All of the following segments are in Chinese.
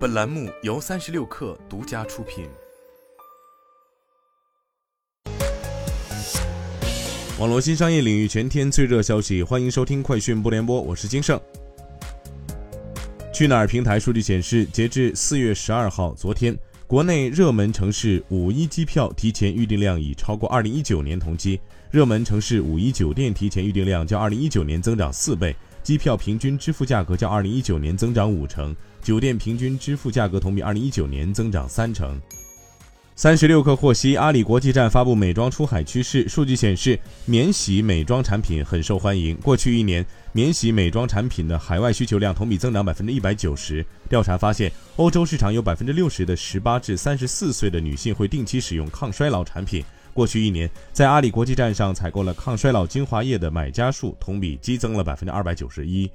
本栏目由三十六氪独家出品。网络新商业领域全天最热消息，欢迎收听快讯不联播，我是金盛。去哪儿平台数据显示，截至四月十二号，昨天，国内热门城市五一机票提前预订量已超过二零一九年同期，热门城市五一酒店提前预订量较二零一九年增长四倍。机票平均支付价格较二零一九年增长五成，酒店平均支付价格同比二零一九年增长三成。三十六氪获悉，阿里国际站发布美妆出海趋势数据显示，免洗美妆产品很受欢迎。过去一年，免洗美妆产品的海外需求量同比增长百分之一百九十。调查发现，欧洲市场有百分之六十的十八至三十四岁的女性会定期使用抗衰老产品。过去一年，在阿里国际站上采购了抗衰老精华液的买家数同比激增了百分之二百九十一。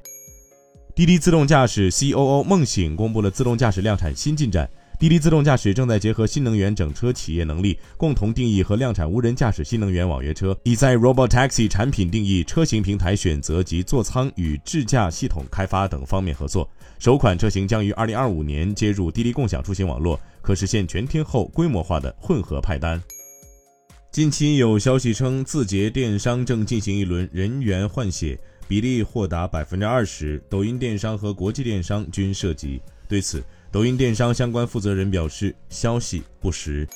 滴滴自动驾驶 COO 孟醒公布了自动驾驶量产新进展。滴滴自动驾驶正在结合新能源整车企业能力，共同定义和量产无人驾驶新能源网约车，已在 Robotaxi 产品定义、车型平台选择及座舱与智驾系统开发等方面合作。首款车型将于二零二五年接入滴滴共享出行网络，可实现全天候规模化的混合派单。近期有消息称，字节电商正进行一轮人员换血，比例或达百分之二十。抖音电商和国际电商均涉及。对此，抖音电商相关负责人表示，消息不实。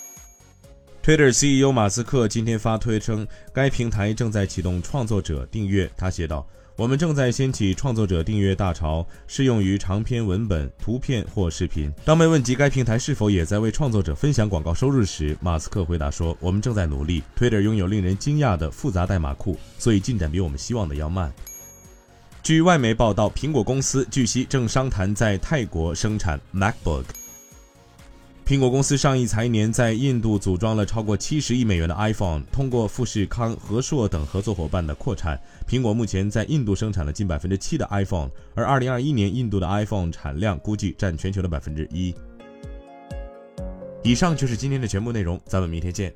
Twitter CEO 马斯克今天发推称，该平台正在启动创作者订阅。他写道。我们正在掀起创作者订阅大潮，适用于长篇文本、图片或视频。当被问及该平台是否也在为创作者分享广告收入时，马斯克回答说：“我们正在努力。Twitter 拥有令人惊讶的复杂代码库，所以进展比我们希望的要慢。”据外媒报道，苹果公司据悉正商谈在泰国生产 MacBook。苹果公司上一财年在印度组装了超过七十亿美元的 iPhone。通过富士康、和硕等合作伙伴的扩产，苹果目前在印度生产了近百分之七的 iPhone，而二零二一年印度的 iPhone 产量估计占全球的百分之一。以上就是今天的全部内容，咱们明天见。